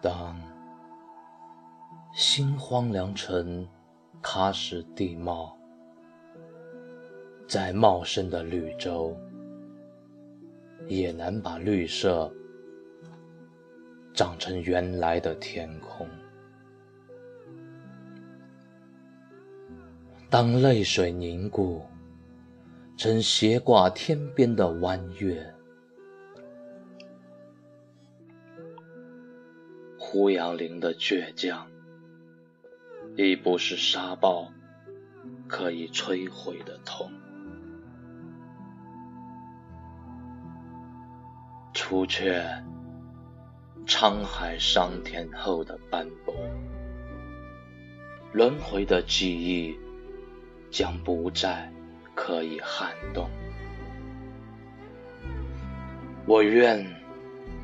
当心荒凉成喀什地貌，再茂盛的绿洲，也难把绿色长成原来的天空。当泪水凝固成斜挂天边的弯月。胡杨林的倔强，已不是沙暴可以摧毁的痛。除却沧海桑田后的斑驳，轮回的记忆将不再可以撼动。我愿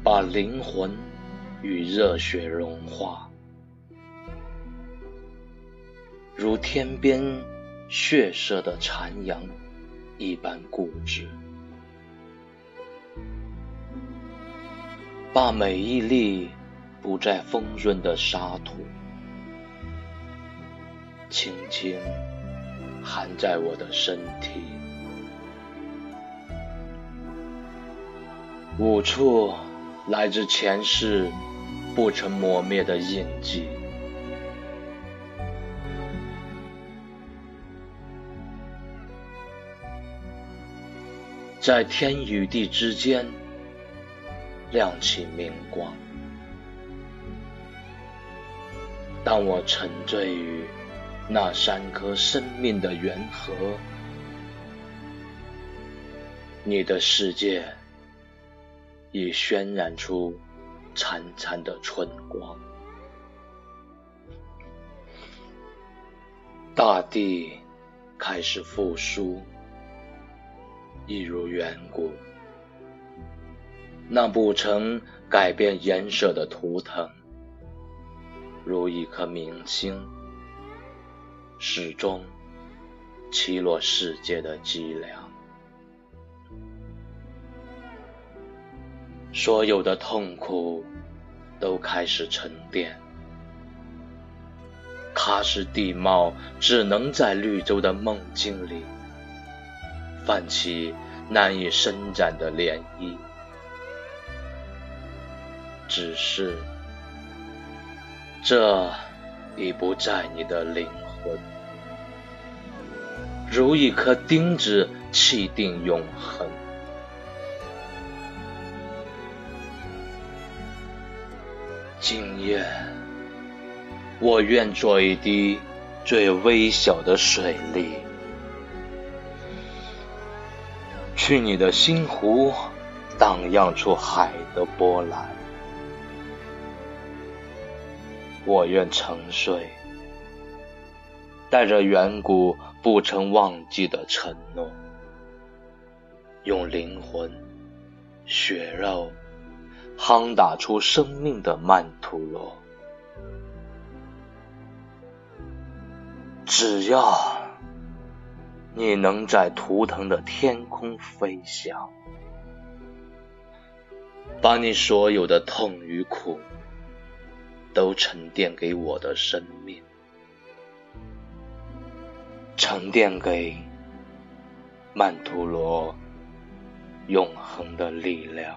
把灵魂。与热血融化，如天边血色的残阳一般固执，把每一粒不再丰润的沙土，轻轻含在我的身体，五处来自前世。不曾磨灭的印记，在天与地之间亮起明光。当我沉醉于那三颗生命的缘河，你的世界已渲染出。潺潺的春光，大地开始复苏，一如远古。那不曾改变颜色的图腾，如一颗明星，始终起落世界的脊梁。所有的痛苦都开始沉淀，喀什地貌只能在绿洲的梦境里泛起难以伸展的涟漪。只是，这已不在你的灵魂，如一颗钉子，气定永恒。今夜，我愿做一滴最微小的水粒，去你的心湖荡漾出海的波澜。我愿沉睡，带着远古不曾忘记的承诺，用灵魂、血肉。夯打出生命的曼陀罗，只要你能在图腾的天空飞翔，把你所有的痛与苦都沉淀给我的生命，沉淀给曼陀罗永恒的力量。